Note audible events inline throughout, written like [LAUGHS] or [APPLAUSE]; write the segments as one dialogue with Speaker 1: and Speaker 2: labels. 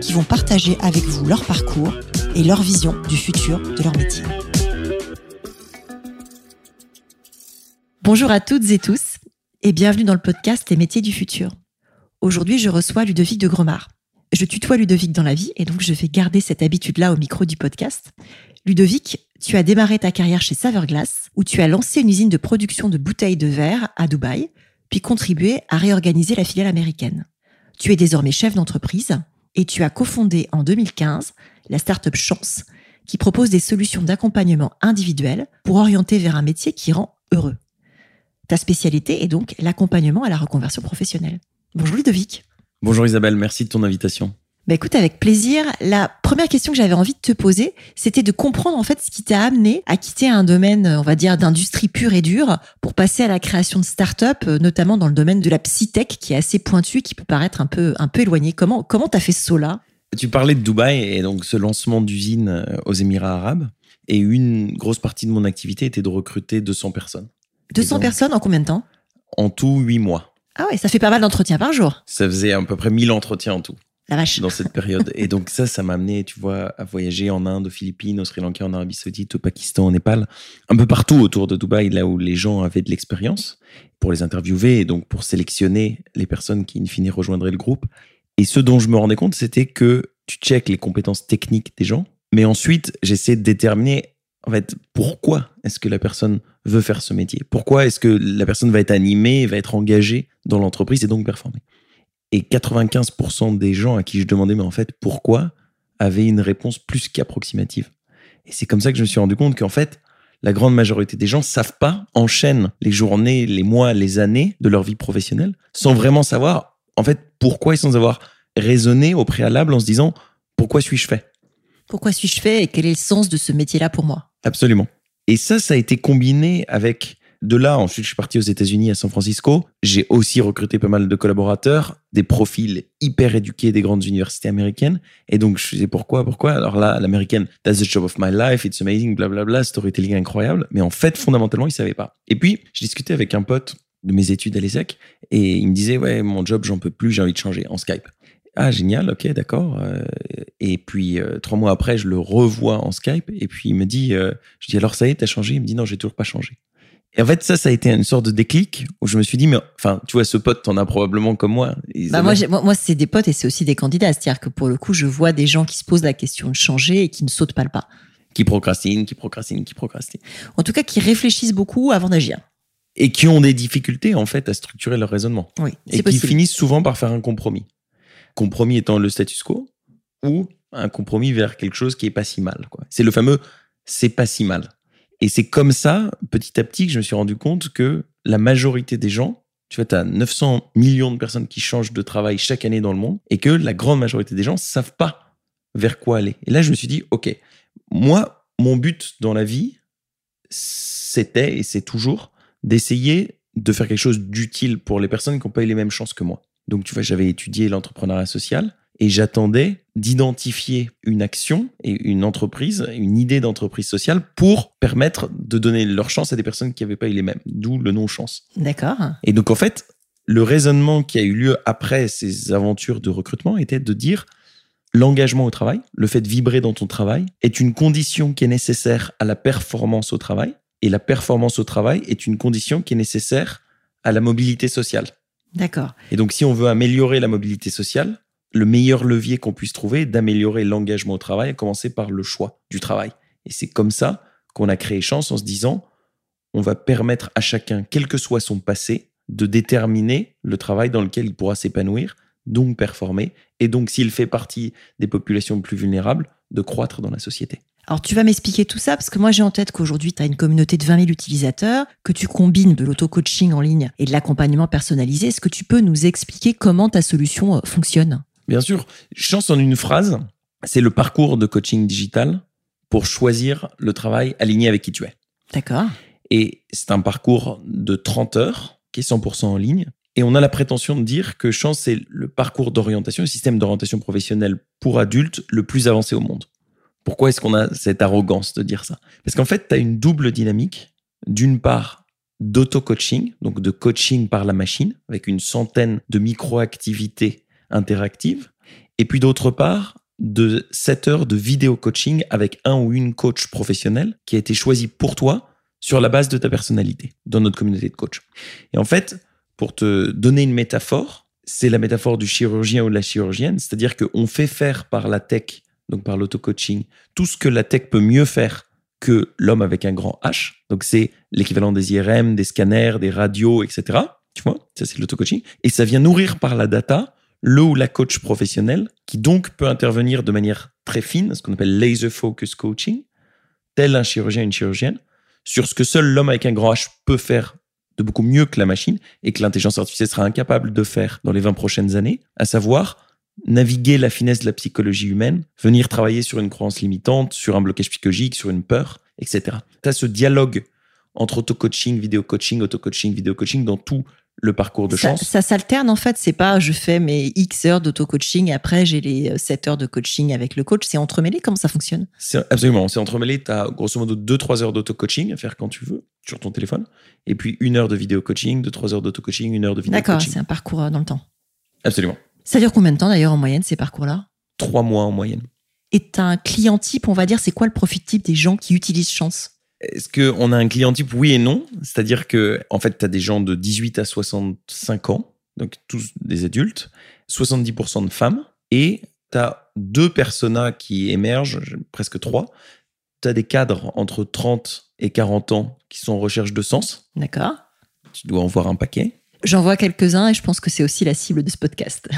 Speaker 1: qui vont partager avec vous leur parcours et leur vision du futur de leur métier. Bonjour à toutes et tous et bienvenue dans le podcast Les métiers du futur. Aujourd'hui, je reçois Ludovic de Gromard. Je tutoie Ludovic dans la vie et donc je vais garder cette habitude-là au micro du podcast. Ludovic, tu as démarré ta carrière chez Saverglass où tu as lancé une usine de production de bouteilles de verre à Dubaï, puis contribué à réorganiser la filiale américaine. Tu es désormais chef d'entreprise et tu as cofondé en 2015 la startup Chance, qui propose des solutions d'accompagnement individuel pour orienter vers un métier qui rend heureux. Ta spécialité est donc l'accompagnement à la reconversion professionnelle. Bonjour Ludovic.
Speaker 2: Bonjour Isabelle, merci de ton invitation.
Speaker 1: Bah écoute, avec plaisir. La première question que j'avais envie de te poser, c'était de comprendre en fait ce qui t'a amené à quitter un domaine, on va dire, d'industrie pure et dure pour passer à la création de start-up, euh, notamment dans le domaine de la psytech qui est assez pointu, qui peut paraître un peu, un peu éloigné. Comment, comment t'as fait ce saut-là?
Speaker 2: Tu parlais de Dubaï et donc ce lancement d'usine euh, aux Émirats Arabes. Et une grosse partie de mon activité était de recruter 200 personnes.
Speaker 1: 200 personnes en combien de temps?
Speaker 2: En tout, 8 mois.
Speaker 1: Ah ouais, ça fait pas mal d'entretiens par jour.
Speaker 2: Ça faisait à peu près 1000 entretiens en tout.
Speaker 1: La vache.
Speaker 2: Dans cette période. et donc ça, ça m'a amené, tu vois, à voyager en Inde, aux Philippines, au Sri Lanka, en Arabie Saoudite, au Pakistan, au Népal, un peu partout autour de Dubaï, là où les gens avaient de l'expérience, pour les interviewer et donc pour sélectionner les personnes qui, in fine, rejoindraient le groupe. Et ce dont je me rendais compte, c'était que tu checkes les compétences techniques des gens, mais ensuite, j'essaie de déterminer, en fait, pourquoi est-ce que la personne veut faire ce métier? Pourquoi est-ce que la personne va être animée, va être engagée dans l'entreprise et donc performer? Et 95% des gens à qui je demandais, mais en fait, pourquoi, avaient une réponse plus qu'approximative. Et c'est comme ça que je me suis rendu compte qu'en fait, la grande majorité des gens savent pas, enchaînent les journées, les mois, les années de leur vie professionnelle sans vraiment savoir, en fait, pourquoi et sans avoir raisonné au préalable en se disant, pourquoi suis-je fait?
Speaker 1: Pourquoi suis-je fait et quel est le sens de ce métier-là pour moi?
Speaker 2: Absolument. Et ça, ça a été combiné avec de là, ensuite, je suis parti aux États-Unis, à San Francisco. J'ai aussi recruté pas mal de collaborateurs, des profils hyper éduqués des grandes universités américaines. Et donc, je disais pourquoi, pourquoi? Alors là, l'américaine, that's the job of my life, it's amazing, blablabla, storytelling incroyable. Mais en fait, fondamentalement, ils savaient pas. Et puis, je discutais avec un pote de mes études à l'ESSEC et il me disait, ouais, mon job, j'en peux plus, j'ai envie de changer en Skype. Ah, génial, ok, d'accord. Euh, et puis, euh, trois mois après, je le revois en Skype. Et puis, il me dit, euh, je dis, alors ça y est, t'as changé? Il me dit, non, j'ai toujours pas changé. Et en fait, ça, ça a été une sorte de déclic où je me suis dit, mais enfin, tu vois, ce pote, t'en as probablement comme moi.
Speaker 1: Bah moi, moi, moi c'est des potes et c'est aussi des candidats. C'est-à-dire que pour le coup, je vois des gens qui se posent la question de changer et qui ne sautent pas le pas.
Speaker 2: Qui procrastinent, qui procrastinent, qui procrastinent.
Speaker 1: En tout cas, qui réfléchissent beaucoup avant d'agir.
Speaker 2: Et qui ont des difficultés, en fait, à structurer leur raisonnement.
Speaker 1: Oui,
Speaker 2: Et qui finissent souvent par faire un compromis. Compromis étant le status quo ou un compromis vers quelque chose qui est pas si mal. C'est le fameux c'est pas si mal. Et c'est comme ça, petit à petit, que je me suis rendu compte que la majorité des gens, tu vois, tu as 900 millions de personnes qui changent de travail chaque année dans le monde, et que la grande majorité des gens savent pas vers quoi aller. Et là, je me suis dit, OK, moi, mon but dans la vie, c'était, et c'est toujours, d'essayer de faire quelque chose d'utile pour les personnes qui n'ont pas eu les mêmes chances que moi. Donc, tu vois, j'avais étudié l'entrepreneuriat social, et j'attendais d'identifier une action et une entreprise, une idée d'entreprise sociale pour permettre de donner leur chance à des personnes qui n'avaient pas eu les mêmes, d'où le nom chance.
Speaker 1: D'accord.
Speaker 2: Et donc en fait, le raisonnement qui a eu lieu après ces aventures de recrutement était de dire l'engagement au travail, le fait de vibrer dans ton travail, est une condition qui est nécessaire à la performance au travail, et la performance au travail est une condition qui est nécessaire à la mobilité sociale.
Speaker 1: D'accord.
Speaker 2: Et donc si on veut améliorer la mobilité sociale, le meilleur levier qu'on puisse trouver d'améliorer l'engagement au travail, à commencer par le choix du travail. Et c'est comme ça qu'on a créé Chance en se disant, on va permettre à chacun, quel que soit son passé, de déterminer le travail dans lequel il pourra s'épanouir, donc performer, et donc s'il fait partie des populations plus vulnérables, de croître dans la société.
Speaker 1: Alors tu vas m'expliquer tout ça parce que moi j'ai en tête qu'aujourd'hui tu as une communauté de 20 000 utilisateurs, que tu combines de l'auto-coaching en ligne et de l'accompagnement personnalisé. Est-ce que tu peux nous expliquer comment ta solution euh, fonctionne?
Speaker 2: Bien sûr. Chance en une phrase, c'est le parcours de coaching digital pour choisir le travail aligné avec qui tu es.
Speaker 1: D'accord.
Speaker 2: Et c'est un parcours de 30 heures qui est 100% en ligne. Et on a la prétention de dire que Chance, c'est le parcours d'orientation, le système d'orientation professionnelle pour adultes le plus avancé au monde. Pourquoi est-ce qu'on a cette arrogance de dire ça? Parce qu'en fait, tu as une double dynamique. D'une part, d'auto-coaching, donc de coaching par la machine, avec une centaine de micro-activités interactives. Et puis d'autre part, de 7 heures de vidéo coaching avec un ou une coach professionnelle qui a été choisi pour toi sur la base de ta personnalité dans notre communauté de coach. Et en fait, pour te donner une métaphore, c'est la métaphore du chirurgien ou de la chirurgienne, c'est-à-dire qu'on fait faire par la tech, donc par l'auto-coaching, tout ce que la tech peut mieux faire que l'homme avec un grand H. Donc c'est l'équivalent des IRM, des scanners, des radios, etc. Tu vois, ça c'est l'auto-coaching. Et ça vient nourrir par la data le ou la coach professionnel, qui donc peut intervenir de manière très fine, ce qu'on appelle laser focus coaching, tel un chirurgien, une chirurgienne, sur ce que seul l'homme avec un grand H peut faire de beaucoup mieux que la machine et que l'intelligence artificielle sera incapable de faire dans les 20 prochaines années, à savoir naviguer la finesse de la psychologie humaine, venir travailler sur une croyance limitante, sur un blocage psychologique, sur une peur, etc. Tu as ce dialogue entre auto-coaching, vidéo-coaching, auto-coaching, vidéo-coaching dans tout le parcours de chance.
Speaker 1: Ça, s'alterne en fait, c'est pas je fais mes X heures d'auto-coaching et après j'ai les 7 euh, heures de coaching avec le coach, c'est entremêlé, comment ça fonctionne?
Speaker 2: Absolument, c'est entremêlé, tu as grosso modo 2-3 heures d'auto-coaching à faire quand tu veux sur ton téléphone. Et puis une heure de vidéo-coaching, 2-3 heures d'auto-coaching, une heure de vidéo-coaching.
Speaker 1: D'accord, c'est un parcours euh, dans le temps.
Speaker 2: Absolument.
Speaker 1: Ça dure combien de temps d'ailleurs en moyenne ces parcours-là?
Speaker 2: Trois mois en moyenne.
Speaker 1: Et un client type, on va dire, c'est quoi le profit type des gens qui utilisent Chance?
Speaker 2: Est-ce qu'on a un client type Oui et non? C'est-à-dire que, en fait, tu as des gens de 18 à 65 ans, donc tous des adultes, 70% de femmes, et tu as deux personas qui émergent, presque trois. Tu as des cadres entre 30 et 40 ans qui sont en recherche de sens.
Speaker 1: D'accord.
Speaker 2: Tu dois en voir un paquet.
Speaker 1: J'en vois quelques-uns et je pense que c'est aussi la cible de ce podcast.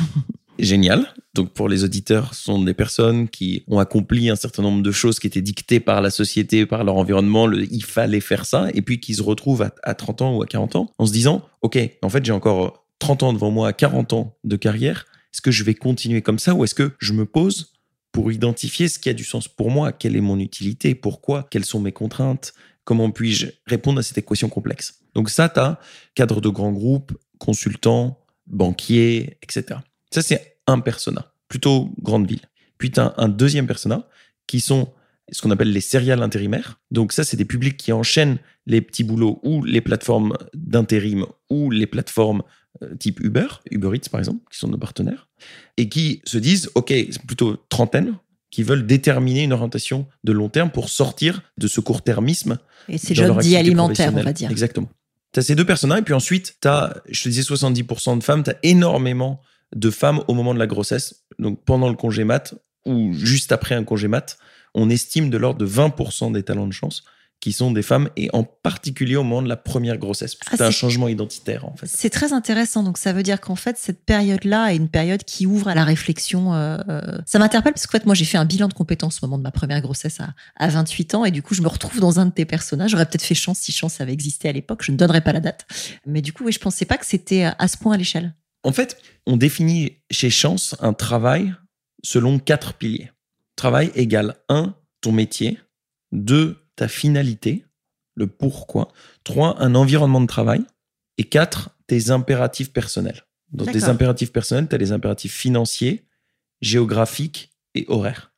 Speaker 2: génial. Donc pour les auditeurs, ce sont des personnes qui ont accompli un certain nombre de choses qui étaient dictées par la société, par leur environnement, le, il fallait faire ça, et puis qui se retrouvent à, 30 ans ou à 40 ans en se disant, OK, en fait j'ai encore 30 ans devant moi, 40 ans de carrière, est-ce que je vais continuer comme ça ou est-ce que je me pose pour identifier ce qui a du sens pour moi, quelle est mon utilité, pourquoi, quelles sont mes contraintes, comment puis-je répondre à cette équation complexe. Donc ça, tu as cadre de grands groupes, consultants, banquiers, etc. Ça, c'est un persona, plutôt grande ville. Puis tu as un deuxième persona qui sont ce qu'on appelle les céréales intérimaires. Donc ça, c'est des publics qui enchaînent les petits boulots ou les plateformes d'intérim ou les plateformes euh, type Uber, Uber Eats par exemple, qui sont nos partenaires, et qui se disent, OK, c'est plutôt trentaine, qui veulent déterminer une orientation de long terme pour sortir de ce court-termisme.
Speaker 1: Et c'est job dit alimentaire, on va dire.
Speaker 2: Exactement. Tu as ces deux personnages, et puis ensuite, tu as, je te disais, 70% de femmes, tu as énormément de femmes au moment de la grossesse, donc pendant le congé mat ou juste après un congé mat, on estime de l'ordre de 20% des talents de chance qui sont des femmes et en particulier au moment de la première grossesse. Ah, c'est un changement identitaire en fait.
Speaker 1: C'est très intéressant. Donc ça veut dire qu'en fait cette période-là est une période qui ouvre à la réflexion. Euh, euh, ça m'interpelle parce qu'en fait moi j'ai fait un bilan de compétences au moment de ma première grossesse à, à 28 ans et du coup je me retrouve dans un de tes personnages. J'aurais peut-être fait chance si chance avait existé à l'époque. Je ne donnerai pas la date. Mais du coup oui, je pensais pas que c'était à ce point à l'échelle.
Speaker 2: En fait, on définit chez Chance un travail selon quatre piliers. Travail égale 1, ton métier, 2, ta finalité, le pourquoi, 3, un environnement de travail, et 4, tes impératifs personnels. Dans tes impératifs personnels, tu as les impératifs financiers, géographiques et horaires.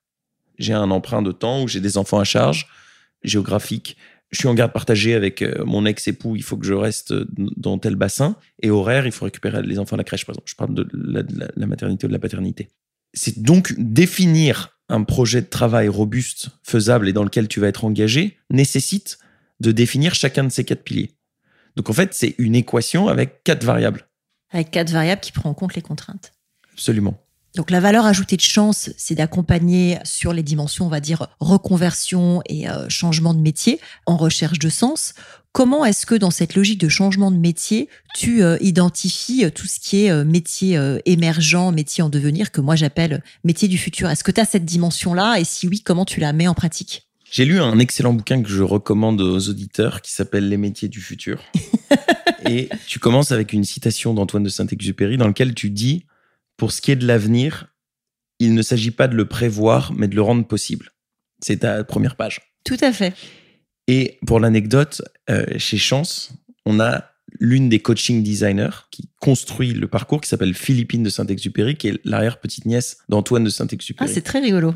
Speaker 2: J'ai un emprunt de temps où j'ai des enfants à charge, géographique, je suis en garde partagée avec euh, mon ex-époux, il faut que je reste dans tel bassin. Et horaire, il faut récupérer les enfants à la crèche, par exemple. Je parle de la, maternité ou de la paternité. C'est donc définir un projet de travail robuste, faisable et dans lequel tu vas être engagé, nécessite de définir chacun de ces quatre piliers. Donc en fait, c'est une équation avec quatre variables.
Speaker 1: Avec quatre variables qui prend en compte les contraintes.
Speaker 2: Absolument.
Speaker 1: Donc la valeur ajoutée de chance, c'est d'accompagner sur les dimensions, on va dire, reconversion et euh, changement de métier en recherche de sens. Comment est-ce que dans cette logique de changement de métier, tu euh, identifies euh, tout ce qui est métier émergent, métier en devenir, que moi j'appelle métier du futur? Est-ce que tu as cette dimension-là? Et si oui, comment tu la mets en pratique?
Speaker 2: J'ai lu un excellent bouquin que je recommande aux auditeurs qui s'appelle Les métiers du futur. [LAUGHS] et tu commences avec une citation d'Antoine de Saint-Exupéry dans lequel tu dis pour ce qui est de l'avenir, il ne s'agit pas de le prévoir, mais de le rendre possible. C'est ta première page.
Speaker 1: Tout à fait.
Speaker 2: Et pour l'anecdote, euh, chez Chance, on a l'une des coaching designers qui construit le parcours, qui s'appelle Philippine de Saint-Exupéry, qui est l'arrière-petite-nièce d'Antoine de Saint-Exupéry.
Speaker 1: Ah, c'est très rigolo.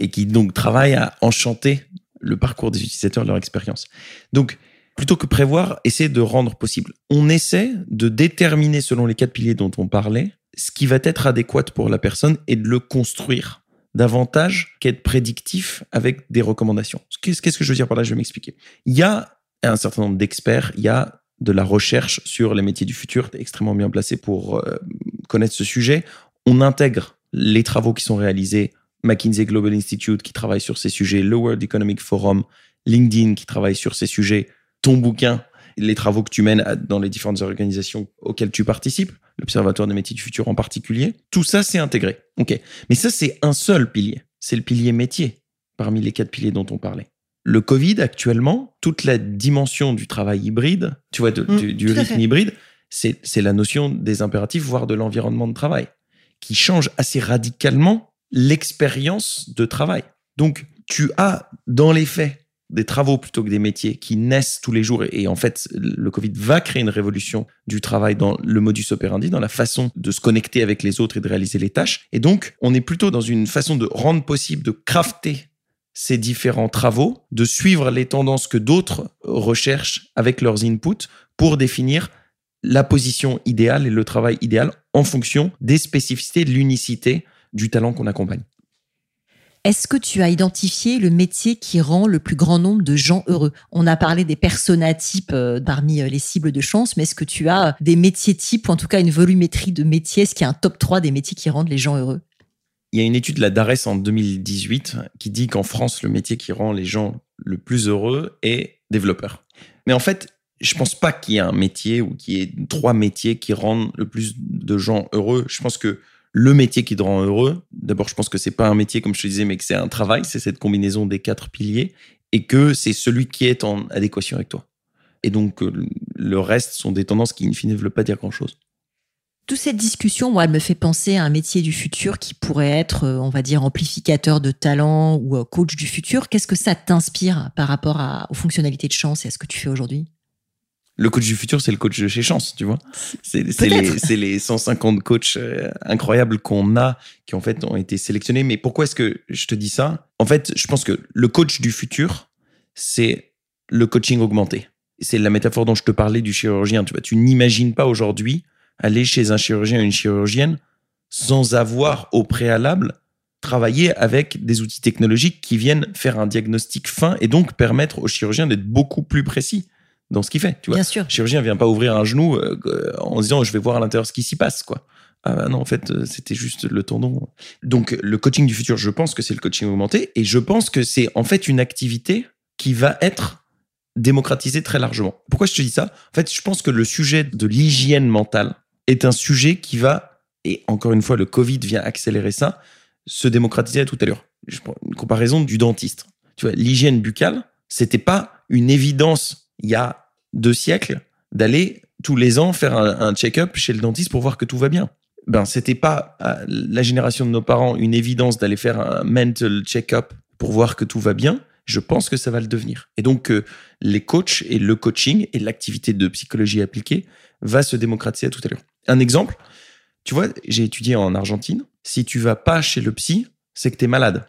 Speaker 2: Et qui donc travaille à enchanter le parcours des utilisateurs, leur expérience. Donc, plutôt que prévoir, essayer de rendre possible. On essaie de déterminer, selon les quatre piliers dont on parlait, ce qui va être adéquat pour la personne et de le construire davantage qu'être prédictif avec des recommandations. Qu'est-ce que je veux dire par là? Je vais m'expliquer. Il y a un certain nombre d'experts, il y a de la recherche sur les métiers du futur, extrêmement bien placé pour euh, connaître ce sujet. On intègre les travaux qui sont réalisés, McKinsey Global Institute qui travaille sur ces sujets, le World Economic Forum, LinkedIn qui travaille sur ces sujets, ton bouquin, les travaux que tu mènes dans les différentes organisations auxquelles tu participes, l'Observatoire des métiers du futur en particulier, tout ça c'est intégré. OK. Mais ça c'est un seul pilier, c'est le pilier métier parmi les quatre piliers dont on parlait. Le Covid actuellement, toute la dimension du travail hybride, tu vois, mmh, du, rythme hybride, c'est la notion des impératifs, voire de l'environnement de travail, qui change assez radicalement l'expérience de travail. Donc, tu as dans les faits des travaux plutôt que des métiers qui naissent tous les jours. Et, en fait, le Covid va créer une révolution du travail dans le modus operandi, dans la façon de se connecter avec les autres et de réaliser les tâches. Et donc, on est plutôt dans une façon de rendre possible, de crafter ces différents travaux, de suivre les tendances que d'autres recherchent avec leurs inputs pour définir la position idéale et le travail idéal en fonction des spécificités, de l'unicité du talent qu'on accompagne.
Speaker 1: Est-ce que tu as identifié le métier qui rend le plus grand nombre de gens heureux? On a parlé des persona types euh, parmi euh, les cibles de chance, mais est-ce que tu as des métiers types, ou en tout cas une volumétrie de métiers? Est-ce qu'il y a un top 3 des métiers qui rendent les gens heureux?
Speaker 2: Il y a une étude de la DARES en 2018 qui dit qu'en France, le métier qui rend les gens le plus heureux est développeur. Mais en fait, je pense pas qu'il y ait un métier ou qu'il y ait trois métiers qui rendent le plus de gens heureux. Je pense que le métier qui te rend heureux. D'abord, je pense que c'est pas un métier comme je te disais, mais que c'est un travail. C'est cette combinaison des quatre piliers et que c'est celui qui est en adéquation avec toi. Et donc, euh, le reste sont des tendances qui, in fine, ne veulent pas dire grand-chose.
Speaker 1: Toute cette discussion, moi, elle me fait penser à un métier du futur qui pourrait être, euh, on va dire, amplificateur de talent ou euh, coach du futur. Qu'est-ce que ça t'inspire par rapport aux fonctionnalités de chance et à ce que tu fais aujourd'hui?
Speaker 2: Le coach du futur, c'est le coach de chez Chance, tu vois. C'est les, les 150 coachs euh, incroyables qu'on a, qui en fait ont été sélectionnés. Mais pourquoi est-ce que je te dis ça? En fait, je pense que le coach du futur, c'est le coaching augmenté. C'est la métaphore dont je te parlais du chirurgien. Tu vois, tu n'imagines pas aujourd'hui aller chez un chirurgien ou une chirurgienne sans avoir au préalable travaillé avec des outils technologiques qui viennent faire un diagnostic fin et donc permettre au chirurgien d'être beaucoup plus précis dans ce qu'il fait. Tu vois,
Speaker 1: Bien sûr.
Speaker 2: Le chirurgien vient pas ouvrir un genou euh, en disant je vais voir à l'intérieur ce qui s'y passe, quoi. Ah bah non, en fait, euh, c'était juste le tendon. Donc, le coaching du futur, je pense que c'est le coaching augmenté et je pense que c'est en fait une activité qui va être démocratisée très largement. Pourquoi je te dis ça? En fait, je pense que le sujet de l'hygiène mentale est un sujet qui va, et encore une fois, le Covid vient accélérer ça, se démocratiser à tout à l'heure. Une comparaison du dentiste. Tu vois, l'hygiène buccale, c'était pas une évidence il y a deux siècles d'aller tous les ans faire un, check-up chez le dentiste pour voir que tout va bien. Ben, c'était pas à la génération de nos parents une évidence d'aller faire un mental check-up pour voir que tout va bien. Je pense que ça va le devenir. Et donc, euh, les coachs et le coaching et l'activité de psychologie appliquée va se démocratiser tout à l'heure. Un exemple, tu vois, j'ai étudié en Argentine. Si tu vas pas chez le psy, c'est que tu es malade.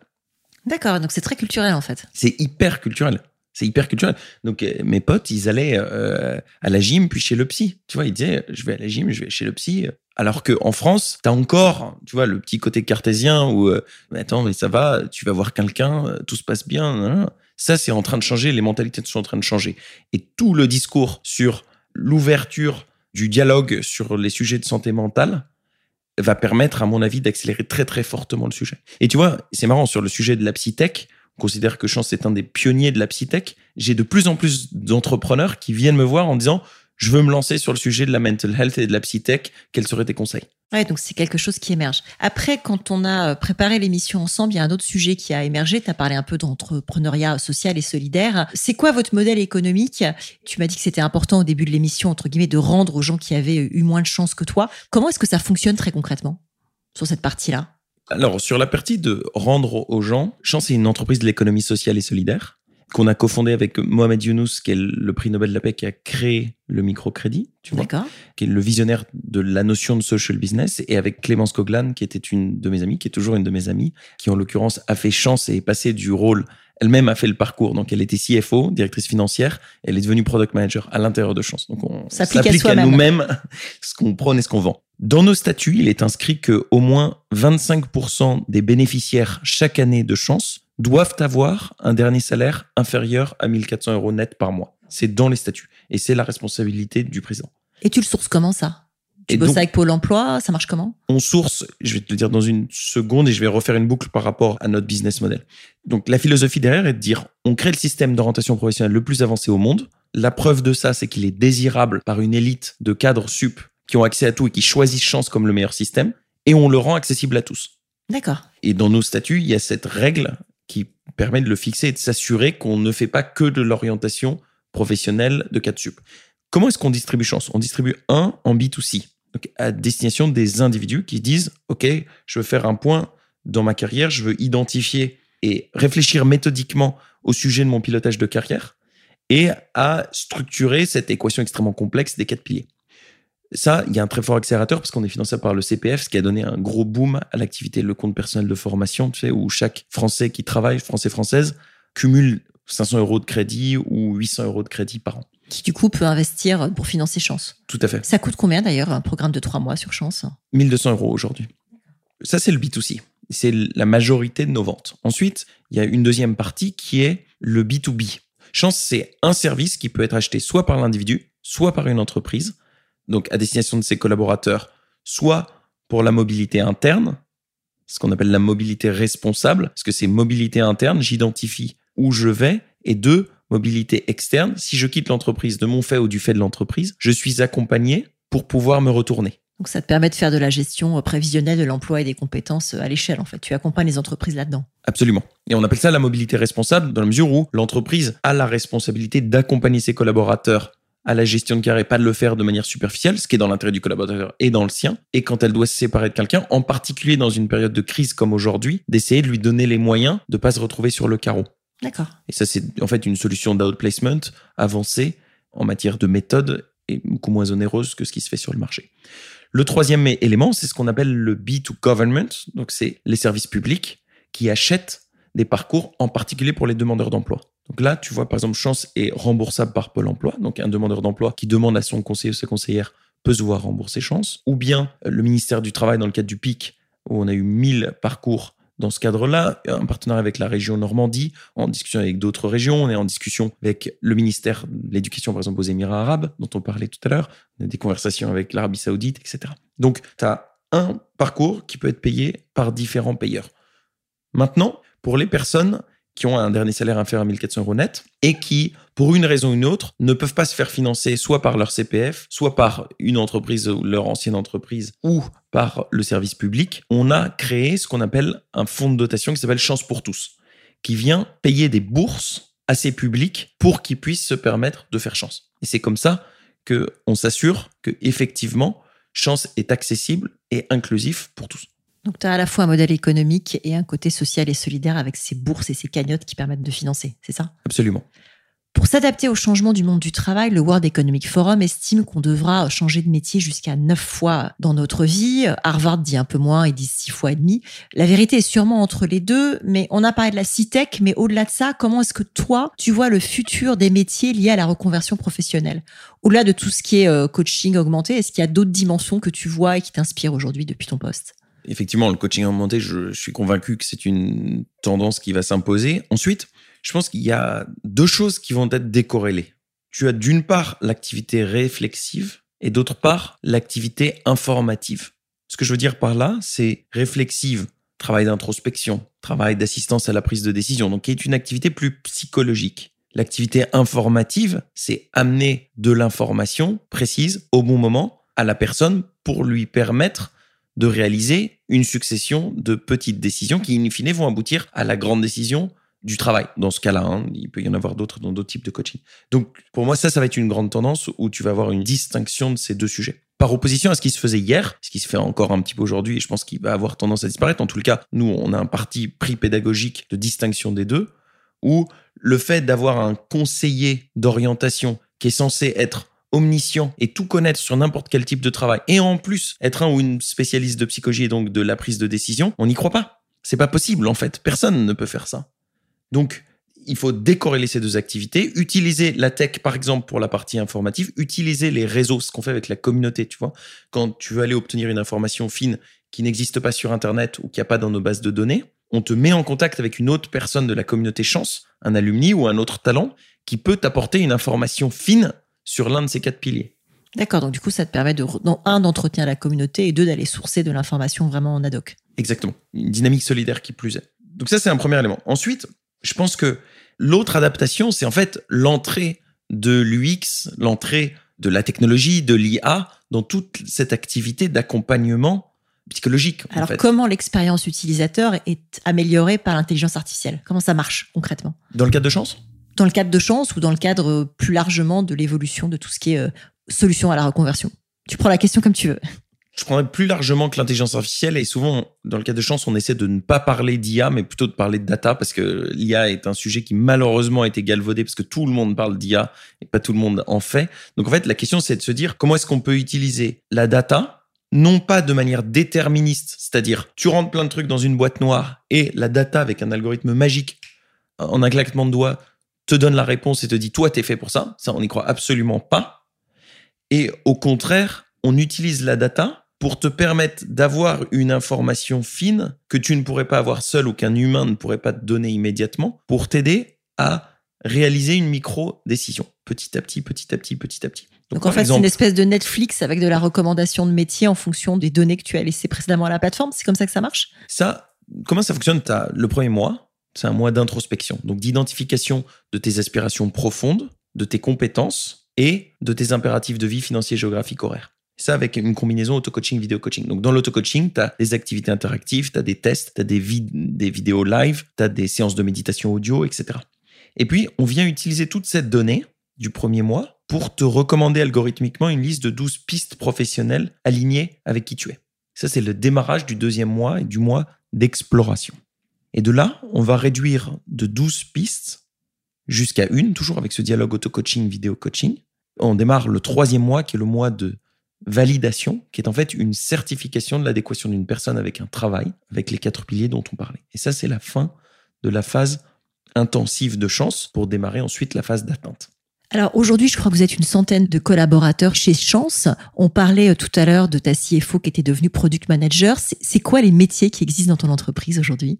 Speaker 1: D'accord, donc c'est très culturel en fait.
Speaker 2: C'est hyper culturel. C'est hyper culturel. Donc, euh, mes potes, ils allaient euh, à la gym, puis chez le psy. Tu vois, ils disaient, je vais à la gym, je vais chez le psy. Alors qu'en France, tu as encore, tu vois, le petit côté cartésien où, euh, mais attends, mais ça va, tu vas voir quelqu'un, tout se passe bien. Ça, c'est en train de changer, les mentalités sont en train de changer. Et tout le discours sur l'ouverture du dialogue sur les sujets de santé mentale va permettre, à mon avis, d'accélérer très, très fortement le sujet. Et tu vois, c'est marrant, sur le sujet de la psytech, considère que Chance est un des pionniers de la psytech, j'ai de plus en plus d'entrepreneurs qui viennent me voir en disant je veux me lancer sur le sujet de la mental health et de la psytech, quels seraient tes conseils?
Speaker 1: Ouais, donc c'est quelque chose qui émerge. Après, quand on a préparé l'émission ensemble, il y a un autre sujet qui a émergé. Tu as parlé un peu d'entrepreneuriat social et solidaire. C'est quoi votre modèle économique? Tu m'as dit que c'était important au début de l'émission, entre guillemets, de rendre aux gens qui avaient eu moins de chance que toi. Comment est-ce que ça fonctionne très concrètement sur cette partie-là?
Speaker 2: Alors, sur la partie de rendre aux gens, Chance est une entreprise de l'économie sociale et solidaire qu'on a cofondée avec Mohamed Younous, qui est le prix Nobel de la paix, qui a créé le microcrédit, tu vois, qui est le visionnaire de la notion de social business, et avec Clémence Coglan, qui était une de mes amies, qui est toujours une de mes amies, qui en l'occurrence a fait Chance et est passée du rôle elle-même a fait le parcours. Donc, elle était CFO, directrice financière. Elle est devenue product manager à l'intérieur de Chance. Donc, on s'applique à, nous-mêmes [LAUGHS] ce qu'on prône et ce qu'on vend. Dans nos statuts, il est inscrit que au moins 25% des bénéficiaires chaque année de Chance doivent avoir un dernier salaire inférieur à 1400 euros net par mois. C'est dans les statuts. Et c'est la responsabilité du président.
Speaker 1: Et tu le sources comment ça? Tu bosses avec Pôle emploi, ça marche comment?
Speaker 2: On source, je vais te le dire dans une seconde et je vais refaire une boucle par rapport à notre business model. Donc la philosophie derrière est de dire on crée le système d'orientation professionnelle le plus avancé au monde. La preuve de ça, c'est qu'il est désirable par une élite de cadres sup qui ont accès à tout et qui choisissent chance comme le meilleur système et on le rend accessible à tous.
Speaker 1: D'accord.
Speaker 2: Et dans nos statuts, il y a cette règle qui permet de le fixer et de s'assurer qu'on ne fait pas que de l'orientation professionnelle de cadres sup. Comment est-ce qu'on distribue chance? On distribue un en B2C à destination des individus qui disent OK, je veux faire un point dans ma carrière, je veux identifier et réfléchir méthodiquement au sujet de mon pilotage de carrière et à structurer cette équation extrêmement complexe des quatre piliers. Ça, il y a un très fort accélérateur parce qu'on est financé par le CPF, ce qui a donné un gros boom à l'activité, le compte personnel de formation, tu où chaque Français qui travaille, Français-Française, cumule 500 euros de crédit ou 800 euros de crédit par an
Speaker 1: qui du coup peut investir pour financer Chance.
Speaker 2: Tout à fait.
Speaker 1: Ça coûte combien d'ailleurs un programme de trois mois sur Chance?
Speaker 2: 1200 euros aujourd'hui. Ça, c'est le B2C. C'est la majorité de nos ventes. Ensuite, il y a une deuxième partie qui est le B2B. Chance, c'est un service qui peut être acheté soit par l'individu, soit par une entreprise, donc à destination de ses collaborateurs, soit pour la mobilité interne, ce qu'on appelle la mobilité responsable, parce que c'est mobilité interne, j'identifie où je vais, et deux, mobilité externe, si je quitte l'entreprise de mon fait ou du fait de l'entreprise, je suis accompagné pour pouvoir me retourner.
Speaker 1: Donc ça te permet de faire de la gestion euh, prévisionnelle de l'emploi et des compétences euh, à l'échelle en fait. Tu accompagnes les entreprises là-dedans.
Speaker 2: Absolument. Et on appelle ça la mobilité responsable dans la mesure où l'entreprise a la responsabilité d'accompagner ses collaborateurs à la gestion de carrière, pas de le faire de manière superficielle, ce qui est dans l'intérêt du collaborateur et dans le sien. Et quand elle doit se séparer de quelqu'un, en particulier dans une période de crise comme aujourd'hui, d'essayer de lui donner les moyens de pas se retrouver sur le carreau.
Speaker 1: D'accord.
Speaker 2: Et ça, c'est en fait une solution d'outplacement avancée en matière de méthode et beaucoup moins onéreuse que ce qui se fait sur le marché. Le troisième élément, c'est ce qu'on appelle le B2Government. Donc, c'est les services publics qui achètent des parcours, en particulier pour les demandeurs d'emploi. Donc là, tu vois, par exemple, Chance est remboursable par Pôle emploi. Donc, un demandeur d'emploi qui demande à son conseiller ou sa conseillère peut se voir rembourser Chance. Ou bien le ministère du Travail, dans le cadre du PIC, où on a eu 1000 parcours dans ce cadre-là, un partenariat avec la région Normandie, en discussion avec d'autres régions, on est en discussion avec le ministère de l'Éducation, par exemple, aux Émirats arabes, dont on parlait tout à l'heure, on a des conversations avec l'Arabie saoudite, etc. Donc, tu as un parcours qui peut être payé par différents payeurs. Maintenant, pour les personnes qui ont un dernier salaire inférieur à 1400 euros net et qui, pour une raison ou une autre, ne peuvent pas se faire financer soit par leur CPF, soit par une entreprise ou leur ancienne entreprise ou par le service public, on a créé ce qu'on appelle un fonds de dotation qui s'appelle Chance pour tous, qui vient payer des bourses à ces publics pour qu'ils puissent se permettre de faire chance. Et c'est comme ça que on s'assure que effectivement chance est accessible et inclusif pour tous.
Speaker 1: Donc, tu as à la fois un modèle économique et un côté social et solidaire avec ces bourses et ces cagnottes qui permettent de financer, c'est ça?
Speaker 2: Absolument.
Speaker 1: Pour s'adapter au changement du monde du travail, le World Economic Forum estime qu'on devra changer de métier jusqu'à neuf fois dans notre vie. Harvard dit un peu moins, ils disent six fois et demi. La vérité est sûrement entre les deux, mais on a parlé de la CITEC, mais au-delà de ça, comment est-ce que toi, tu vois le futur des métiers liés à la reconversion professionnelle? Au-delà de tout ce qui est euh, coaching augmenté, est-ce qu'il y a d'autres dimensions que tu vois et qui t'inspirent aujourd'hui depuis ton poste?
Speaker 2: Effectivement, le coaching augmenté, je, suis convaincu que c'est une tendance qui va s'imposer. Ensuite, je pense qu'il y a deux choses qui vont être décorrélées. Tu as d'une part l'activité réflexive et d'autre part l'activité informative. Ce que je veux dire par là, c'est réflexive, travail d'introspection, travail d'assistance à la prise de décision, donc qui est une activité plus psychologique. L'activité informative, c'est amener de l'information précise au bon moment à la personne pour lui permettre de réaliser une succession de petites décisions qui, in fine, vont aboutir à la grande décision du travail. Dans ce cas-là, hein, il peut y en avoir d'autres dans d'autres types de coaching. Donc, pour moi, ça, ça va être une grande tendance où tu vas avoir une distinction de ces deux sujets. par opposition à ce qui se faisait hier, ce qui se fait encore un petit peu aujourd'hui, et je pense qu'il va avoir tendance à disparaître. En tout cas, nous, on a un parti pris pédagogique de distinction des deux, où le fait d'avoir un conseiller d'orientation qui est censé être omniscient et tout connaître sur n'importe quel type de travail, et en plus être un ou une spécialiste de psychologie et donc de la prise de décision, on n'y croit pas. C'est pas possible en fait. Personne ne peut faire ça. Donc, il faut décorréler ces deux activités, utiliser la tech par exemple pour la partie informative, utiliser les réseaux, ce qu'on fait avec la communauté, tu vois. Quand tu veux aller obtenir une information fine qui n'existe pas sur Internet ou qui n'y a pas dans nos bases de données, on te met en contact avec une autre personne de la communauté chance, un alumni ou un autre talent, qui peut t'apporter une information fine sur l'un de ces quatre piliers.
Speaker 1: D'accord, donc du coup, ça te permet de, un, d'entretenir la communauté et deux, d'aller sourcer de l'information vraiment en ad hoc.
Speaker 2: Exactement, une dynamique solidaire qui plus est. Donc ça, c'est un premier élément. Ensuite, je pense que l'autre adaptation, c'est en fait l'entrée de l'UX, l'entrée de la technologie, de l'IA dans toute cette activité d'accompagnement psychologique.
Speaker 1: Alors, comment l'expérience utilisateur est améliorée par l'intelligence artificielle? Comment ça marche concrètement?
Speaker 2: Dans le cadre de Chance?
Speaker 1: Dans le cadre de Chance ou dans le cadre euh, plus largement de l'évolution de tout ce qui est euh, solution à la reconversion Tu prends la question comme tu veux
Speaker 2: je prendrais plus largement que l'intelligence artificielle et souvent dans le cas de chance on essaie de ne pas parler d'IA mais plutôt de parler de data parce que l'IA est un sujet qui malheureusement a été galvaudé parce que tout le monde parle d'IA et pas tout le monde en fait. Donc en fait la question c'est de se dire comment est-ce qu'on peut utiliser la data non pas de manière déterministe, c'est-à-dire tu rentres plein de trucs dans une boîte noire et la data avec un algorithme magique en un claquement de doigts te donne la réponse et te dit toi t'es fait pour ça. Ça on n'y croit absolument pas. Et au contraire, on utilise la data pour te permettre d'avoir une information fine que tu ne pourrais pas avoir seul ou qu'un humain ne pourrait pas te donner immédiatement pour t'aider à réaliser une micro-décision, petit à petit, petit à petit, petit à petit.
Speaker 1: Donc, en fait, c'est une espèce de Netflix avec de la recommandation de métier en fonction des données que tu as laissées précédemment à la plateforme. C'est comme ça que ça marche?
Speaker 2: Ça, comment ça fonctionne? As le premier mois, c'est un mois d'introspection, donc d'identification de tes aspirations profondes, de tes compétences et de tes impératifs de vie financiers, géographiques, horaires. Ça avec une combinaison auto-coaching, vidéo-coaching. Donc dans l'auto-coaching, tu as des activités interactives, tu as des tests, tu as des, des vidéos live, tu as des séances de méditation audio, etc. Et puis, on vient utiliser toute cette donnée du premier mois pour te recommander algorithmiquement une liste de 12 pistes professionnelles alignées avec qui tu es. Ça, c'est le démarrage du deuxième mois et du mois d'exploration. Et de là, on va réduire de 12 pistes jusqu'à une, toujours avec ce dialogue auto-coaching, vidéo-coaching. On démarre le troisième mois, qui est le mois de validation, qui est en fait une certification de l'adéquation d'une personne avec un travail, avec les quatre piliers dont on parlait. Et ça, c'est la fin de la phase intensive de chance pour démarrer ensuite la phase d'atteinte.
Speaker 1: Alors aujourd'hui, je crois que vous êtes une centaine de collaborateurs chez Chance. On parlait euh, tout à l'heure de ta CFO qui était devenue product manager. C'est quoi les métiers qui existent dans ton entreprise aujourd'hui?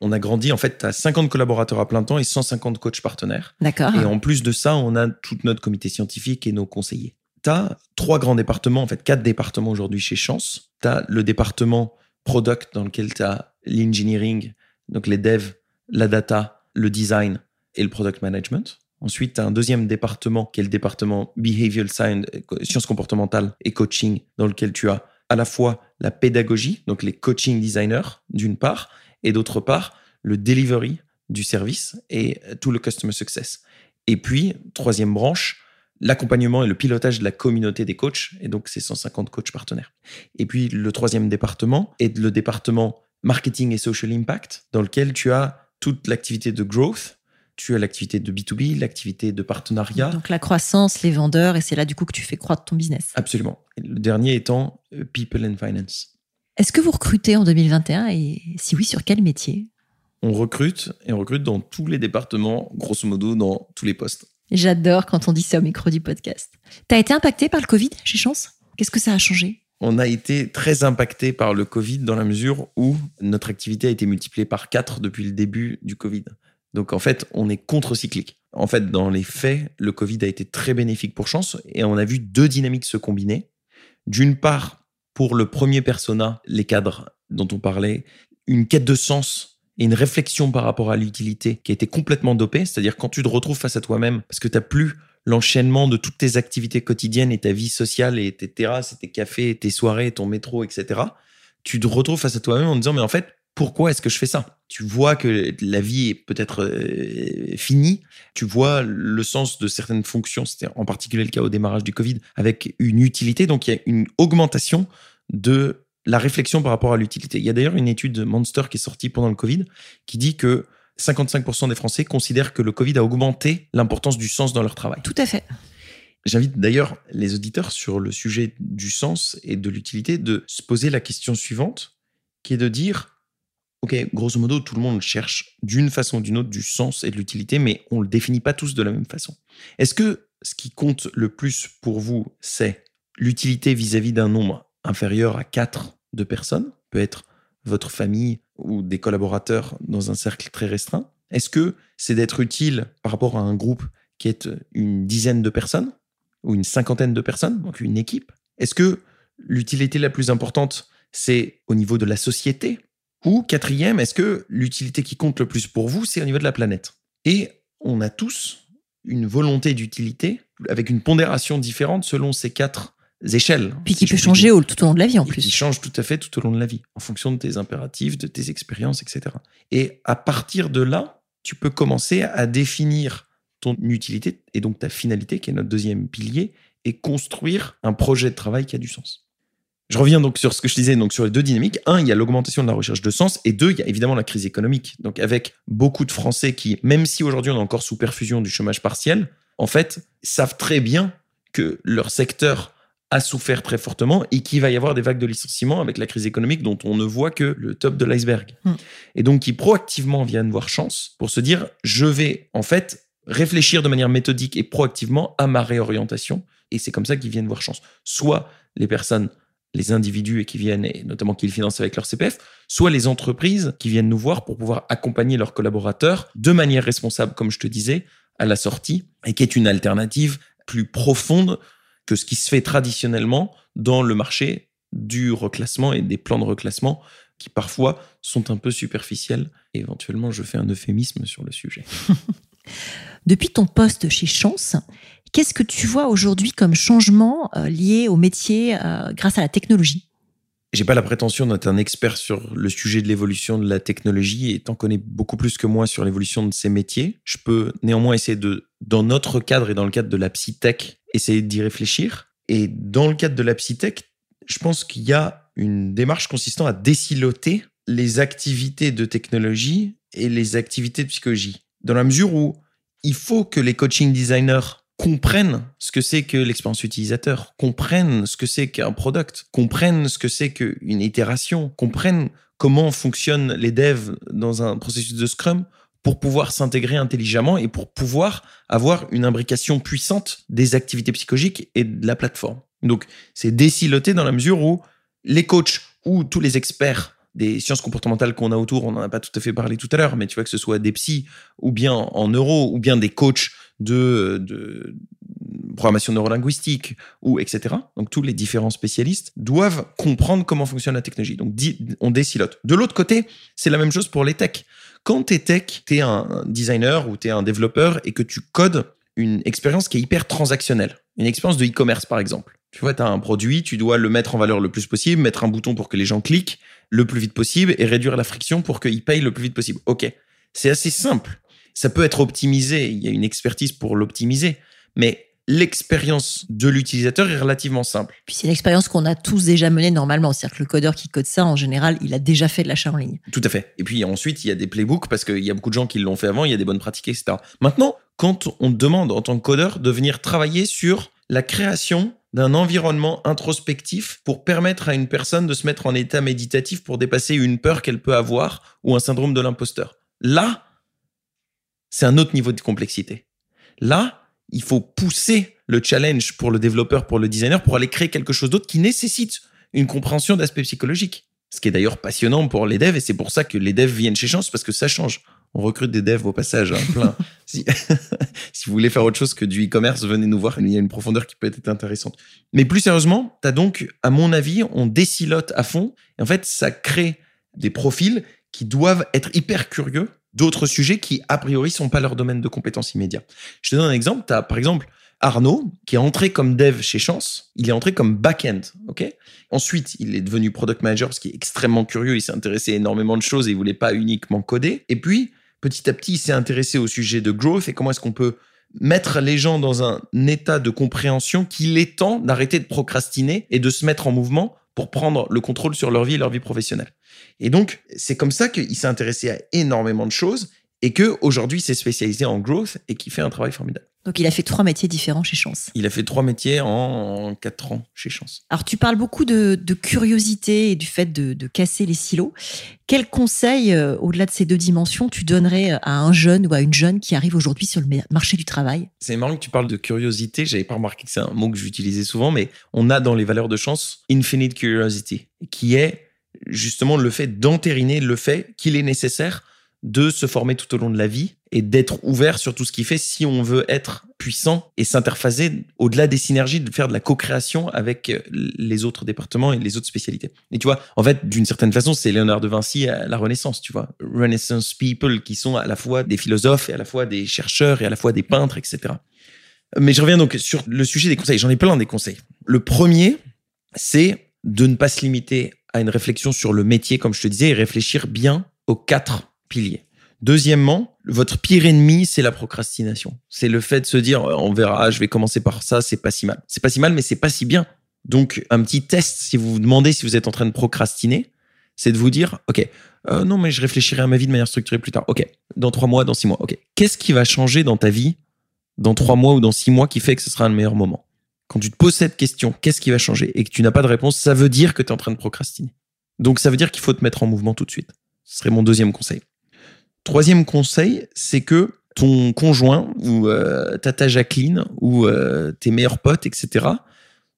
Speaker 2: On a grandi, en fait, à 50 collaborateurs à plein temps et 150 coachs partenaires.
Speaker 1: D'accord.
Speaker 2: Et en plus de ça, on a tout notre comité scientifique et nos conseillers tu as trois grands départements, en fait quatre départements aujourd'hui chez Chance. Tu as le département product dans lequel tu as l'engineering, donc les devs, la data, le design et le product management. Ensuite, tu as un deuxième département qui est le département behavioral science, sciences comportementales et coaching, dans lequel tu as à la fois la pédagogie, donc les coaching designers d'une part, et d'autre part le delivery du service et tout le customer success. Et puis, troisième branche, l'accompagnement et le pilotage de la communauté des coachs, et donc ces 150 coachs partenaires. Et puis le troisième département est le département marketing et social impact, dans lequel tu as toute l'activité de growth, tu as l'activité de B2B, l'activité de partenariat.
Speaker 1: Donc la croissance, les vendeurs, et c'est là du coup que tu fais croître ton business.
Speaker 2: Absolument. le dernier étant euh, People and Finance.
Speaker 1: Est-ce que vous recrutez en 2021 et si oui, sur quel métier?
Speaker 2: On recrute et on recrute dans tous les départements, grosso modo dans tous les postes.
Speaker 1: J'adore quand on dit ça au micro du podcast. T'as été impacté par le Covid chez Chance? Qu'est-ce que ça a changé?
Speaker 2: On a été très impacté par le Covid dans la mesure où notre activité a été multipliée par 4 depuis le début du Covid. Donc en fait, on est contre-cyclique. En fait, dans les faits, le Covid a été très bénéfique pour Chance et on a vu deux dynamiques se combiner. D'une part, pour le premier persona, les cadres dont on parlait, une quête de sens et une réflexion par rapport à l'utilité qui a été complètement dopée. C'est-à-dire quand tu te retrouves face à toi-même, parce que tu n'as plus l'enchaînement de toutes tes activités quotidiennes et ta vie sociale et tes terrasses, et tes cafés, tes soirées, ton métro, etc. Tu te retrouves face à toi-même en disant, mais en fait, pourquoi est-ce que je fais ça? Tu vois que la vie est peut-être euh, finie, tu vois le sens de certaines fonctions, c'était en particulier le cas au démarrage du Covid, avec une utilité, donc il y a une augmentation de la réflexion par rapport à l'utilité. Il y a d'ailleurs une étude Monster qui est sortie pendant le Covid qui dit que 55% des Français considèrent que le Covid a augmenté l'importance du sens dans leur travail.
Speaker 1: Tout à fait.
Speaker 2: J'invite d'ailleurs les auditeurs sur le sujet du sens et de l'utilité de se poser la question suivante, qui est de dire, OK, grosso modo, tout le monde cherche d'une façon ou d'une autre du sens et de l'utilité, mais on ne le définit pas tous de la même façon. Est-ce que ce qui compte le plus pour vous, c'est l'utilité vis-à-vis d'un nombre inférieur à 4 de personnes, peut être votre famille ou des collaborateurs dans un cercle très restreint. Est-ce que c'est d'être utile par rapport à un groupe qui est une dizaine de personnes ou une cinquantaine de personnes, donc une équipe? Est-ce que l'utilité la plus importante, c'est au niveau de la société? Ou quatrième, est-ce que l'utilité qui compte le plus pour vous, c'est au niveau de la planète? Et on a tous une volonté d'utilité avec une pondération différente selon ces quatre échelles.
Speaker 1: Puis qui peut changer tout au long de la vie en plus.
Speaker 2: Qui change tout à fait tout au long de la vie, en fonction de tes impératifs, de tes expériences, etc. Et à partir de là, tu peux commencer à définir ton utilité et donc ta finalité, qui est notre deuxième pilier, et construire un projet de travail qui a du sens. Je reviens donc sur ce que je disais, donc sur les deux dynamiques. Un, il y a l'augmentation de la recherche de sens, et deux, il y a évidemment la crise économique. Donc avec beaucoup de Français qui, même si aujourd'hui on est encore sous perfusion du chômage partiel, en fait, savent très bien que leur secteur a souffert très fortement et qu'il va y avoir des vagues de licenciements avec la crise économique dont on ne voit que le top de l'iceberg. Hmm. Et donc qui proactivement viennent voir chance pour se dire je vais en fait réfléchir de manière méthodique et proactivement à ma réorientation et c'est comme ça qu'ils viennent voir chance. Soit les personnes les individus et qui viennent, et notamment qu'ils financent avec leur CPF, soit les entreprises qui viennent nous voir pour pouvoir accompagner leurs collaborateurs de manière responsable, comme je te disais, à la sortie, et qui est une alternative plus profonde que ce qui se fait traditionnellement dans le marché du reclassement et des plans de reclassement qui parfois sont un peu superficiels. Et éventuellement, je fais un euphémisme sur le sujet. [LAUGHS]
Speaker 1: Depuis ton poste chez Chance, qu'est-ce que tu vois aujourd'hui comme changement euh, lié au métier euh, grâce à la technologie?
Speaker 2: J'ai pas la prétention d'être un expert sur le sujet de l'évolution de la technologie et t'en connais beaucoup plus que moi sur l'évolution de ces métiers. Je peux néanmoins essayer de, dans notre cadre et dans le cadre de la psytech, essayer d'y réfléchir. Et dans le cadre de la psytech, je pense qu'il y a une démarche consistant à déciloter les activités de technologie et les activités de psychologie. Dans la mesure où il faut que les coaching designers comprennent ce que c'est que l'expérience utilisateur, comprennent ce que c'est qu'un product, comprennent ce que c'est qu'une itération, comprennent comment fonctionnent les devs dans un processus de Scrum pour pouvoir s'intégrer intelligemment et pour pouvoir avoir une imbrication puissante des activités psychologiques et de la plateforme. Donc, c'est déciloté dans la mesure où les coachs ou tous les experts des sciences comportementales qu'on a autour, on n'en a pas tout à fait parlé tout à l'heure, mais tu vois que ce soit des psys ou bien en neuro ou bien des coachs de, de programmation neurolinguistique ou etc. Donc tous les différents spécialistes doivent comprendre comment fonctionne la technologie. Donc on décilote. De l'autre côté, c'est la même chose pour les techs. Quand tu es tech, tu es un designer ou tu es un développeur et que tu codes une expérience qui est hyper transactionnelle, une expérience de e-commerce par exemple. Tu vois, tu as un produit, tu dois le mettre en valeur le plus possible, mettre un bouton pour que les gens cliquent le plus vite possible et réduire la friction pour qu'ils payent le plus vite possible. OK, c'est assez simple. Ça peut être optimisé, il y a une expertise pour l'optimiser, mais l'expérience de l'utilisateur est relativement simple.
Speaker 1: Puis c'est l'expérience qu'on a tous déjà menée normalement. C'est-à-dire que le codeur qui code ça, en général, il a déjà fait de l'achat en ligne.
Speaker 2: Tout à fait. Et puis ensuite, il y a des playbooks parce qu'il y a beaucoup de gens qui l'ont fait avant, il y a des bonnes pratiques, etc. Maintenant, quand on demande en tant que codeur de venir travailler sur la création d'un environnement introspectif pour permettre à une personne de se mettre en état méditatif pour dépasser une peur qu'elle peut avoir ou un syndrome de l'imposteur. Là, c'est un autre niveau de complexité. Là, il faut pousser le challenge pour le développeur, pour le designer, pour aller créer quelque chose d'autre qui nécessite une compréhension d'aspects psychologiques. Ce qui est d'ailleurs passionnant pour les devs, et c'est pour ça que les devs viennent chez Chance, parce que ça change. On recrute des devs au passage, hein, plein. [LAUGHS] si, [LAUGHS] si, vous voulez faire autre chose que du e-commerce, venez nous voir. Il y a une profondeur qui peut être intéressante. Mais plus sérieusement, tu as donc, à mon avis, on décilote à fond. Et en fait, ça crée des profils qui doivent être hyper curieux d'autres sujets qui, a priori, sont pas leur domaine de compétence immédiat. Je te donne un exemple. Tu as, par exemple, Arnaud, qui est entré comme dev chez Chance, il est entré comme back-end, Ensuite, il est devenu product manager parce qu'il est extrêmement curieux, il s'est intéressé à énormément de choses et il voulait pas uniquement coder. Et puis, petit à petit, il s'est intéressé au sujet de growth et comment est-ce qu'on peut mettre les gens dans un état de compréhension qu'il est temps d'arrêter de procrastiner et de se mettre en mouvement pour prendre le contrôle sur leur vie et leur vie professionnelle. Et donc, c'est comme ça qu'il s'est intéressé à énormément de choses et que aujourd'hui, il s'est spécialisé en growth et qui fait un travail formidable.
Speaker 1: Donc, il a fait trois métiers différents chez Chance.
Speaker 2: Il a fait trois métiers en quatre ans chez Chance.
Speaker 1: Alors, tu parles beaucoup de, curiosité et du fait de, casser les silos. Quel conseil, euh, au-delà de ces deux dimensions, tu donnerais à un jeune ou à une jeune qui arrive aujourd'hui sur le marché du travail?
Speaker 2: C'est marrant que tu parles de curiosité. J'avais pas remarqué que c'est un mot que j'utilisais souvent, mais on a dans les valeurs de chance infinite curiosity, qui est justement le fait d'entériner le fait qu'il est nécessaire de se former tout au long de la vie et d'être ouvert sur tout ce qu'il fait si on veut être puissant et s'interphaser au-delà des synergies, de faire de la co-création avec euh, les autres départements et les autres spécialités. Et tu vois, en fait, d'une certaine façon, c'est Léonard de Vinci à la Renaissance, tu vois. Renaissance people qui sont à la fois des philosophes et à la fois des chercheurs et à la fois des peintres, etc. Mais je reviens donc sur le sujet des conseils. J'en ai plein des conseils. Le premier, c'est de ne pas se limiter à une réflexion sur le métier, comme je te disais, et réfléchir bien aux quatre piliers. Deuxièmement, votre pire ennemi, c'est la procrastination. C'est le fait de se dire, on verra, je vais commencer par ça, c'est pas si mal. C'est pas si mal, mais c'est pas si bien. Donc, un petit test, si vous vous demandez si vous êtes en train de procrastiner, c'est de vous dire, OK, euh, non, mais je réfléchirai à ma vie de manière structurée plus tard. OK, dans trois mois, dans six mois. OK, qu'est-ce qui va changer dans ta vie dans trois mois ou dans six mois qui fait que ce sera le meilleur moment? Quand tu te poses cette question, qu'est-ce qui va changer? Et que tu n'as pas de réponse, ça veut dire que tu es en train de procrastiner. Donc, ça veut dire qu'il faut te mettre en mouvement tout de suite. Ce serait mon deuxième conseil. Troisième conseil, c'est que ton conjoint ou euh, tata Jacqueline ou euh, tes meilleurs potes, etc.,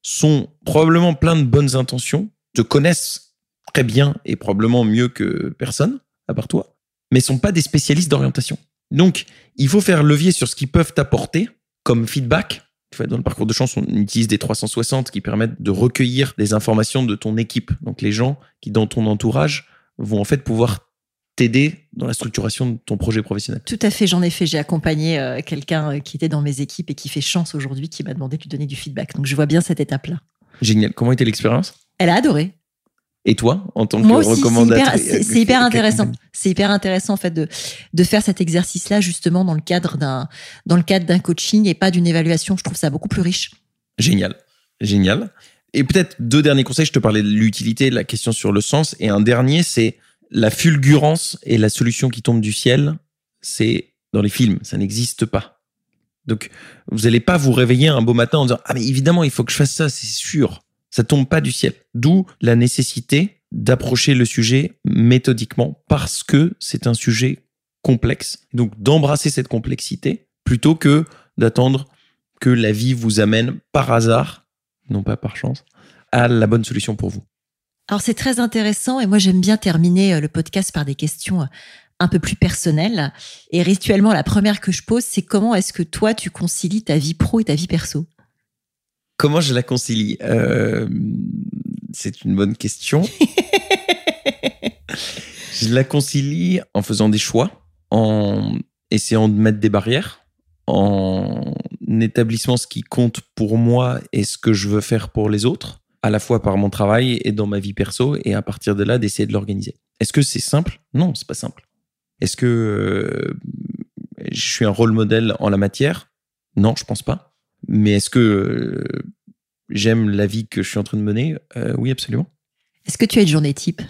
Speaker 2: sont probablement plein de bonnes intentions, te connaissent très bien et probablement mieux que personne, à part toi, mais sont pas des spécialistes d'orientation. Donc, il faut faire levier sur ce qu'ils peuvent t'apporter comme feedback. Dans le parcours de chance, on utilise des 360 qui permettent de recueillir des informations de ton équipe. Donc, les gens qui, dans ton entourage, vont en fait pouvoir t'aider dans la structuration de ton projet professionnel.
Speaker 1: Tout à fait, j'en ai fait. J'ai accompagné euh, quelqu'un euh, qui était dans mes équipes et qui fait chance aujourd'hui, qui m'a demandé de lui donner du feedback. Donc je vois bien cette étape-là.
Speaker 2: Génial. Comment était l'expérience?
Speaker 1: Elle a adoré.
Speaker 2: Et toi, en tant que recommandatrice
Speaker 1: C'est hyper, intéressant. C'est hyper intéressant en fait de de faire cet exercice-là justement dans le cadre d'un dans le cadre d'un coaching et pas d'une évaluation. Je trouve ça beaucoup plus riche.
Speaker 2: Génial, génial. Et peut-être deux derniers conseils. Je te parlais de l'utilité, la question sur le sens, et un dernier, c'est la fulgurance et la solution qui tombe du ciel, c'est dans les films, ça n'existe pas. Donc, vous n'allez pas vous réveiller un beau matin en disant Ah, mais évidemment, il faut que je fasse ça, c'est sûr. Ça tombe pas du ciel. D'où la nécessité d'approcher le sujet méthodiquement parce que c'est un sujet complexe. Donc, d'embrasser cette complexité plutôt que d'attendre que la vie vous amène par hasard, non pas par chance, à la bonne solution pour vous.
Speaker 1: Alors c'est très intéressant et moi j'aime bien terminer euh, le podcast par des questions euh, un peu plus personnelles. Et rituellement, la première que je pose, c'est comment est-ce que toi tu concilies ta vie pro et ta vie perso?
Speaker 2: Comment je la concilie? Euh, C'est une bonne question. [LAUGHS] je la concilie en faisant des choix, en essayant de mettre des barrières, en établissant ce qui compte pour moi et ce que je veux faire pour les autres à la fois par mon travail et dans ma vie perso, et à partir de là, d'essayer de l'organiser. Est-ce que c'est simple? Non, c'est pas simple. Est-ce que euh, je suis un rôle modèle en la matière? Non, je pense pas. Mais est-ce que euh, j'aime la vie que je suis en train de mener? Euh, Oui, absolument.
Speaker 1: Est-ce que tu as une journée type?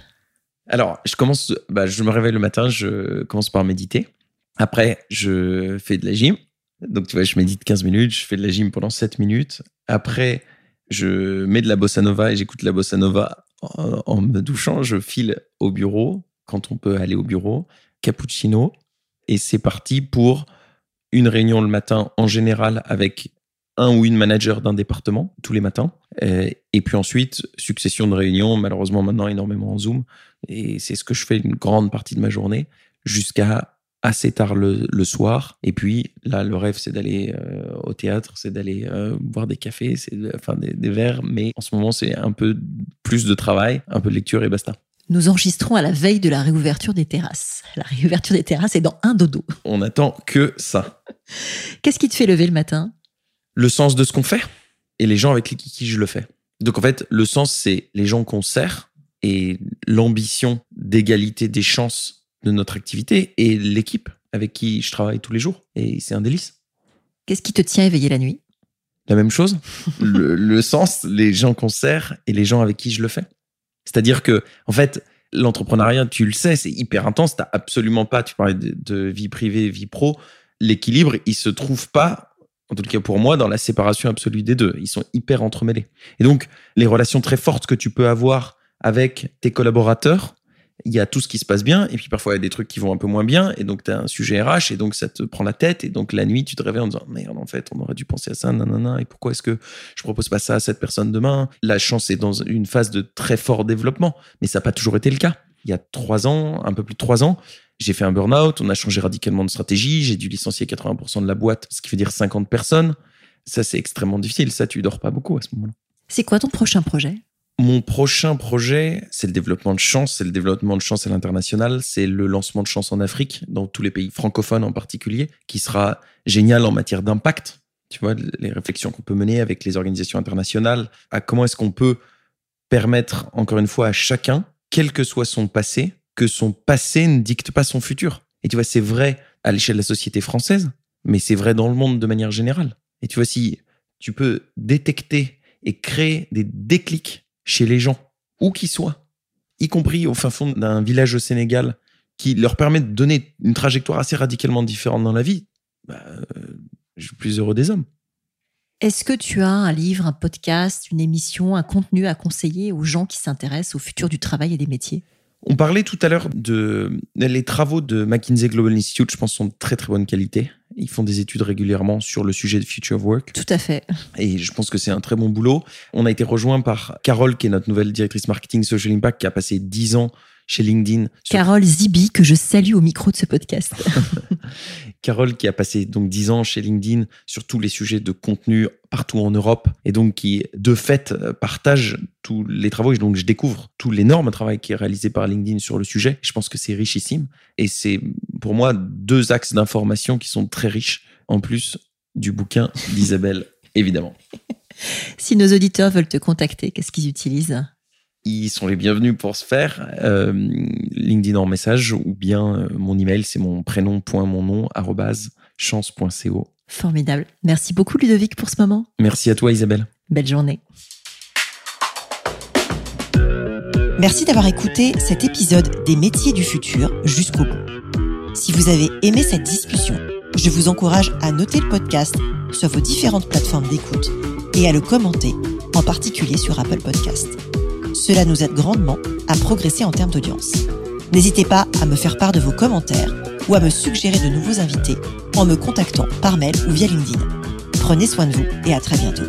Speaker 2: Alors, je commence, bah, je me réveille le matin, je commence par méditer. Après, je fais de la gym. Donc, tu vois, je médite 15 minutes, je fais de la gym pendant 7 minutes. Après, je mets de la bossa nova et j'écoute la bossa nova en, me douchant. Je file au bureau quand on peut aller au bureau, cappuccino, et c'est parti pour une réunion le matin en général avec un ou une manager d'un département tous les matins. Euh, et puis ensuite, succession de réunions, malheureusement maintenant énormément en Zoom. Et c'est ce que je fais une grande partie de ma journée jusqu'à assez tard le, soir. Et puis là, le rêve, c'est d'aller euh, au théâtre, c'est d'aller euh, boire des cafés, c'est enfin des, verres. Mais en ce moment, c'est un peu plus de travail, un peu de lecture et basta.
Speaker 1: Nous enregistrons à la veille de la réouverture des terrasses. La réouverture des terrasses est dans un dodo.
Speaker 2: On attend que ça.
Speaker 1: Qu'est-ce qui te fait lever le matin?
Speaker 2: Le sens de ce qu'on fait et les gens avec qui je le fais. Donc en fait, le sens, c'est les gens qu'on sert et l'ambition d'égalité des chances de notre activité et l'équipe avec qui je travaille tous les jours. Et c'est un délice.
Speaker 1: Qu'est-ce qui te tient éveillé la nuit?
Speaker 2: La même chose. [LAUGHS] le, sens, les gens qu'on sert et les gens avec qui je le fais. C'est-à-dire que, en fait, l'entrepreneuriat, tu le sais, c'est hyper intense. T'as absolument pas, tu parlais de, de vie privée, vie pro. L'équilibre, il se trouve pas en tout cas pour moi, dans la séparation absolue des deux. Ils sont hyper entremêlés. Et donc, les relations très fortes que tu peux avoir avec tes collaborateurs, il y a tout ce qui se passe bien, et puis parfois il y a des trucs qui vont un peu moins bien, et donc tu as un sujet RH, et donc ça te prend la tête, et donc la nuit, tu te réveilles en disant Merde, en fait, on aurait dû penser à ça, nanana, et pourquoi est-ce que je propose pas ça à cette personne demain? La chance est dans une phase de très fort développement, mais ça n'a pas toujours été le cas. Il y a trois ans, un peu plus de trois ans, j'ai fait un burn-out, on a changé radicalement de stratégie, j'ai dû licencier 80% de la boîte, ce qui veut dire 50 personnes. Ça, c'est extrêmement difficile. Ça, tu dors pas beaucoup à ce moment-là.
Speaker 1: C'est quoi ton prochain projet?
Speaker 2: Mon prochain projet, c'est le développement de chance, c'est le développement de chance à l'international, c'est le lancement de chance en Afrique, dans tous les pays francophones en particulier, qui sera génial en matière d'impact. Tu vois, les réflexions qu'on peut mener avec les organisations internationales, à comment est-ce qu'on peut permettre, encore une fois, à chacun, quel que soit son passé, que son passé ne dicte pas son futur. Et tu vois, c'est vrai à l'échelle de la société française, mais c'est vrai dans le monde de manière générale. Et tu vois, si tu peux détecter et créer des déclics chez les gens, où qu'ils soient, y compris au fin fond d'un village au Sénégal, qui leur permet de donner une trajectoire assez radicalement différente dans la vie, bah, je suis plus heureux des hommes.
Speaker 1: Est-ce que tu as un livre, un podcast, une émission, un contenu à conseiller aux gens qui s'intéressent au futur du travail et des métiers?
Speaker 2: On parlait tout à l'heure de les travaux de McKinsey Global Institute, je pense, sont de très très bonne qualité. Ils font des études régulièrement sur le sujet de Future of Work.
Speaker 1: Tout à fait.
Speaker 2: Et je pense que c'est un très bon boulot. On a été rejoint par Carole, qui est notre nouvelle directrice marketing Social Impact, qui a passé 10 ans chez LinkedIn.
Speaker 1: Carole Zibi, que je salue au micro de ce podcast. [LAUGHS]
Speaker 2: Carole, qui a passé donc 10 ans chez LinkedIn sur tous les sujets de contenu partout en Europe et donc qui, de fait, partage tous les travaux. Et donc, je découvre tout l'énorme travail qui est réalisé par LinkedIn sur le sujet. Je pense que c'est richissime. Et c'est, pour moi, deux axes d'information qui sont très riches, en plus du bouquin d'Isabelle, évidemment. [LAUGHS]
Speaker 1: si nos auditeurs veulent te contacter, qu'est-ce qu'ils utilisent?
Speaker 2: Ils sont les bienvenus pour se faire. Euh, LinkedIn en message ou bien euh, mon email, c'est mon prénom point mon nom chance.co.
Speaker 1: Formidable. Merci beaucoup Ludovic pour ce moment.
Speaker 2: Merci à toi Isabelle.
Speaker 1: Belle journée. Merci d'avoir écouté cet épisode des métiers du futur jusqu'au bout. Si vous avez aimé cette discussion, je vous encourage à noter le podcast sur vos différentes plateformes d'écoute et à le commenter, en particulier sur Apple Podcast. Cela nous aide grandement à progresser en termes d'audience. N'hésitez pas à me faire part de vos commentaires ou à me suggérer de nouveaux invités en me contactant par mail ou via LinkedIn. Prenez soin de vous et à très bientôt.